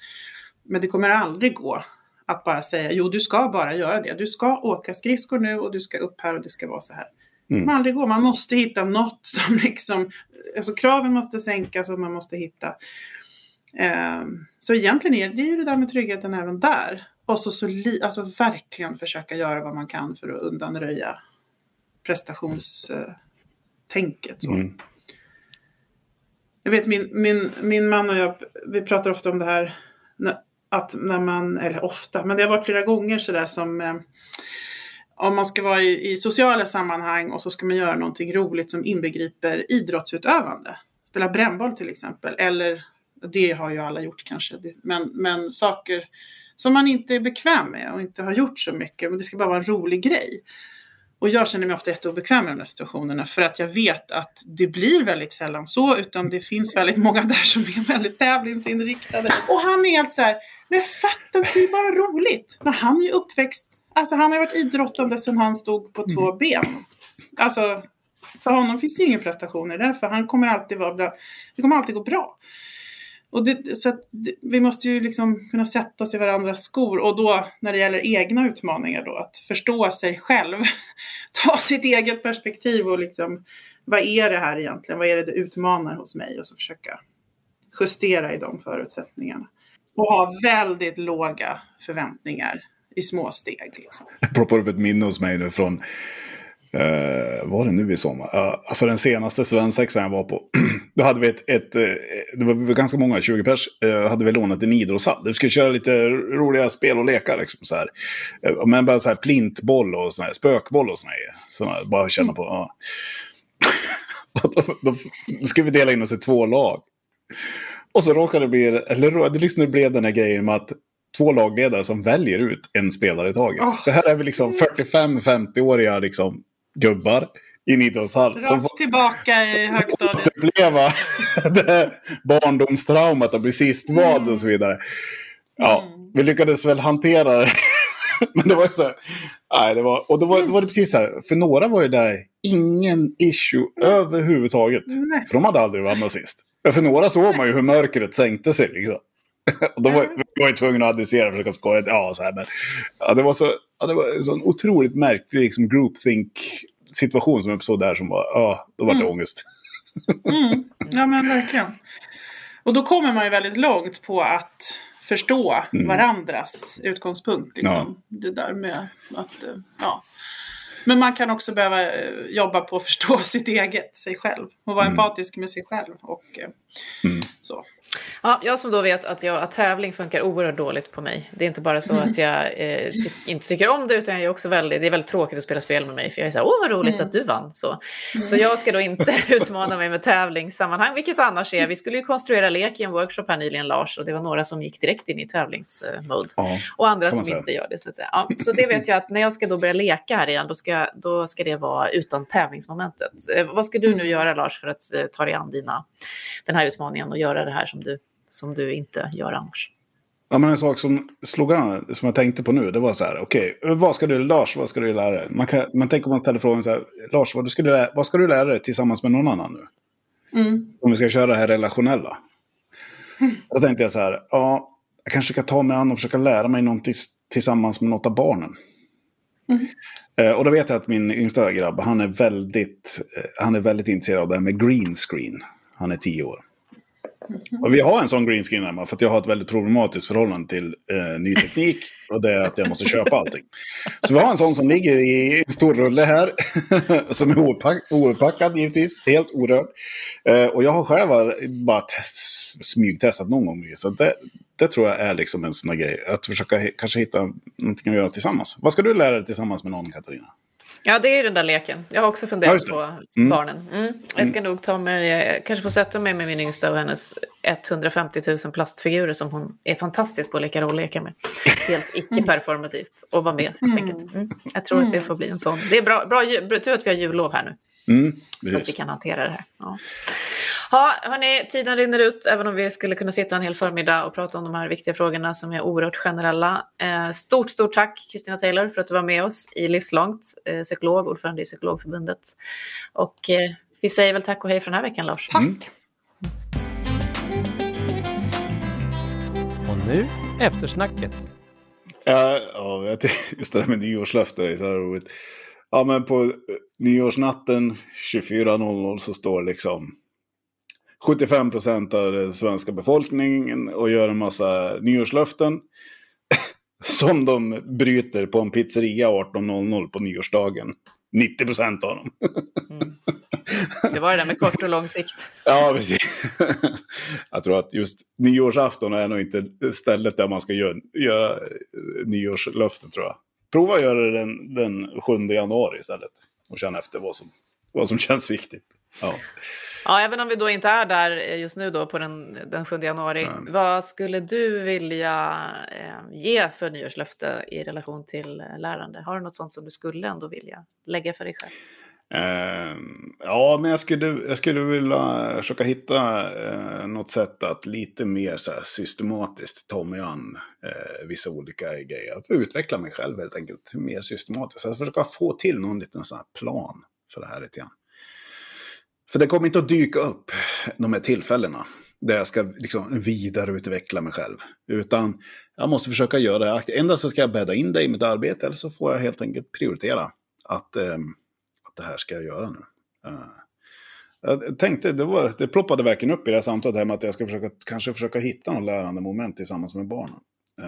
men det kommer aldrig gå att bara säga jo du ska bara göra det. Du ska åka skridskor nu och du ska upp här och det ska vara så här. Mm. Man aldrig gå. Man måste hitta något som liksom, alltså kraven måste sänkas och man måste hitta. Eh, så egentligen är det ju det där med tryggheten även där. Och så, så li, alltså verkligen försöka göra vad man kan för att undanröja prestationstänket. Eh, mm. Jag vet min, min, min man och jag, vi pratar ofta om det här att när man, eller ofta, men det har varit flera gånger sådär som eh, om man ska vara i, i, sociala sammanhang och så ska man göra någonting roligt som inbegriper idrottsutövande. Spela brännboll till exempel, eller det har ju alla gjort kanske, men, men saker som man inte är bekväm med och inte har gjort så mycket, men det ska bara vara en rolig grej. Och jag känner mig ofta jätteobekväm i de här situationerna för att jag vet att det blir väldigt sällan så, utan det finns väldigt många där som är väldigt tävlingsinriktade. Och han är helt så här, men inte, det är bara roligt. Men han är ju uppväxt, alltså han har varit idrottande sedan han stod på två mm. ben. Alltså, för honom finns det ingen prestationer där, för han kommer alltid vara bra. Det kommer alltid gå bra. Och det, så det, vi måste ju liksom kunna sätta oss i varandras skor och då när det gäller egna utmaningar då att förstå sig själv, ta sitt eget perspektiv och liksom vad är det här egentligen? Vad är det det utmanar hos mig? Och så försöka justera i de förutsättningarna. Och ha väldigt låga förväntningar i små steg. Liksom. Jag ploppar upp ett minne hos mig nu från Uh, var det nu i sommar? Uh, alltså den senaste svensexan jag var på. då hade vi ett, ett uh, det var ganska många, 20 pers, uh, hade vi lånat en idrottshall. Vi skulle köra lite roliga spel och lekar liksom så här. Men bara så här plintboll och sån här, spökboll och såna här. Bara känna på. Uh. då, då, då, skulle vi dela in oss i två lag. Och så råkade det bli, eller det liksom blev den här grejen med att två lagledare som väljer ut en spelare i taget. Oh. Så här är vi liksom 45-50-åriga liksom gubbar i en idrottshall. Som Rakt tillbaka i högstadiet. uppleva det barndomstraumat att bli sistvald och så vidare. Ja, Mm. vi lyckades väl hantera det. Men det var ju så här, nej, det var, och då var, då var det precis så här, för några var ju det ingen issue överhuvudtaget. Nej. För de hade aldrig varit nazist. För några såg man ju hur mörkret sänkte sig liksom. Då var vi var ju tvungna att adressera och försöka skoja. Ja, så här, men, ja, det var så, ja, det var en sån otroligt märklig liksom, groupthink situation som uppstod där som var, ja, då var det Mm. ångest. Mm. Ja men verkligen. Och då kommer man ju väldigt långt på att förstå Mm. varandras utgångspunkt. Liksom. Det där med att, eh, ja. Men man kan också behöva eh, jobba på att förstå sitt eget, sig själv. Och vara Mm. empatisk med sig själv. Och eh, Mm. så. Ja, jag som då vet att, jag, att tävling funkar oerhört dåligt på mig. Det är inte bara så Mm. att jag eh, ty inte tycker om det, utan jag är också väldigt, det är väldigt tråkigt att spela spel med mig. För jag är så här, åh vad roligt Mm. att du vann. Så. så jag ska då inte utmana mig med tävlingssammanhang, vilket annars är. Vi skulle ju konstruera lek i en workshop här nyligen, Lars, och det var några som gick direkt in i tävlingsmode. Ja. Och andra som säga. inte gör det. Så, att säga. Ja, så det vet jag att när jag ska då börja leka här igen, då ska, då ska det vara utan tävlingsmomentet. Eh, vad ska du nu Mm. göra Lars för att eh, ta dig an dina, den här utmaningen och göra det här som du, som du inte gör annars? Ja, men en sak som slog an, som jag tänkte på nu, det var så här, okej, vad ska du, Lars, vad ska du lära dig? Man, kan, man tänker om man ställer frågan så här, Lars, vad, du skulle lära, vad ska du lära dig tillsammans med någon annan nu? Mm. Om vi ska köra det här relationella. Då tänkte jag så här, ja, jag kanske ska ta mig an och försöka lära mig någonting tillsammans med något av barnen. Mm. Eh, och då vet jag att min yngsta grabb, han är väldigt, eh, han är väldigt intresserad av det här med green screen. Han är tio år. Och vi har en sån green screen hemma för att jag har ett väldigt problematiskt förhållande till eh, ny teknik. Och det är att jag måste köpa allting. Så vi har en sån som ligger i en stor rulle här. som är opack, ouppackad givetvis, helt orörd. Eh, och jag har själv bara smygtestat någon gång. Så det, det tror jag är liksom en sån här grej. Att försöka kanske hitta någonting att göra tillsammans. Vad ska du lära dig tillsammans med någon, Katarina? Ja, det är ju den där leken. Jag har också funderat på Mm. barnen. Mm. Jag ska nog ta mig, eh, kanske få sätta mig med min yngsta och hennes 150 000 plastfigurer som hon är fantastisk på att leka rollekar med. Helt icke-performativt och vara med. helt Mm. enkelt. Mm. Jag tror att det får bli en sån. Det är bra, bra tur att vi har jullov här nu. Mm, Så att vi kan hantera det här. Ja. Ja, hörni, tiden rinner ut, även om vi skulle kunna sitta en hel förmiddag och prata om de här viktiga frågorna som är oerhört generella. Eh, stort, stort tack Kristina Taylor för att du var med oss i Livslångt, eh, psykolog, ordförande i Psykologförbundet. Och eh, vi säger väl tack och hej för den här veckan, Lars. Tack. Mm. Och nu eftersnacket. Ja, just det där med nyårslöften är så här roligt. Ja, men på nyårsnatten 24.00 så står liksom 75 procent av den svenska befolkningen och gör en massa nyårslöften. som de bryter på en pizzeria 18.00 på nyårsdagen. 90 procent av dem. Mm. Det var det där med kort och lång sikt. Ja, precis. Jag tror att just nyårsafton är nog inte stället där man ska göra, göra eh, nyårslöften, tror jag. Prova att göra det den, den 7 januari istället. Och känna efter vad som, vad som känns viktigt. Ja. Ja, även om vi då inte är där eh, just nu då på den, den 7 januari. Nej. Vad skulle du vilja eh, ge för nyårslöfte i relation till eh, lärande? Har du något sånt som du skulle ändå vilja lägga för dig själv? Ehm, ja, men jag skulle, jag skulle vilja försöka hitta eh, något sätt att lite mer så här, systematiskt ta mig an eh, vissa olika grejer. Att utveckla mig själv helt enkelt mer systematiskt. Att försöka få till någon liten sån plan för det här lite grann. För det kommer inte att dyka upp de här tillfällena där jag ska liksom vidareutveckla mig själv. Utan jag måste försöka göra det aktivt. Endast så ska jag bädda in det i mitt arbete eller så får jag helt enkelt prioritera att, eh, att det här ska jag göra nu. Uh. jag tänkte, det, var, det ploppade verkligen upp i det här samtalet här med att jag ska försöka, kanske försöka hitta något lärande moment tillsammans med barnen. Uh,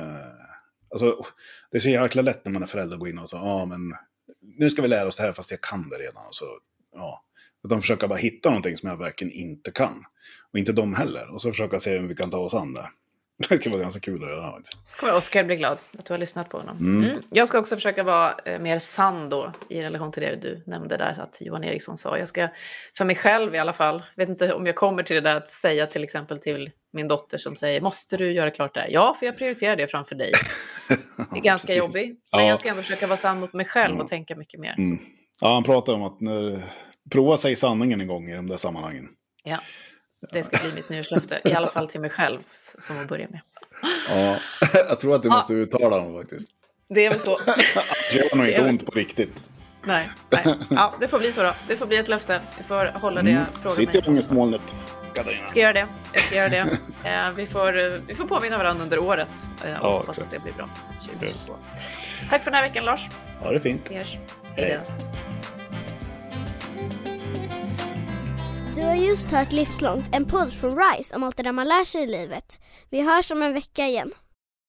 alltså, det är så jäkla lätt när man är förälder att gå in och så, ja men nu ska vi lära oss det här fast jag kan det redan. Och så, ja. Utan försöka bara hitta någonting som jag verkligen inte kan. Och inte de heller. Och så försöka se hur vi kan ta oss an det. Det kan vara ganska kul att göra. kommer Oskar bli glad att du har lyssnat på honom. Mm. Mm. Jag ska också försöka vara eh, mer sann då i relation till det du nämnde där att Johan Eriksson sa. Jag ska för mig själv i alla fall, vet inte om jag kommer till det där att säga till exempel till min dotter som säger måste du göra klart det här? Ja, för jag prioriterar det framför dig. Det är ganska jobbigt. Men Ja. jag ska ändå försöka vara sann mot mig själv Ja. och tänka mycket mer. Mm. Ja, han pratar om att när, prova sig sanningen en gång i de där sammanhangen. Ja, det ska bli mitt nyårslöfte. I alla fall till mig själv, som att börja med. Ja, jag tror att du måste uttala dem faktiskt. Det är väl så. Det gör nog inte ont på riktigt. Nej, nej. Ja, det får bli så då. Det får bli ett löfte. Vi får hålla det. Mm. Fråga Sitt i ångestmolnet. Katarina. Ska göra det. Jag ska göra det. Eh, vi, får, vi får påminna varandra under året eh, och Ja, hoppas att det blir bra. 2022. Tack för den här veckan Lars. Ha det fint. Vi hörs. Hej då. Du har just hört Livslångt, en podd från RISE om allt det där man lär sig i livet. Vi hörs om en vecka igen.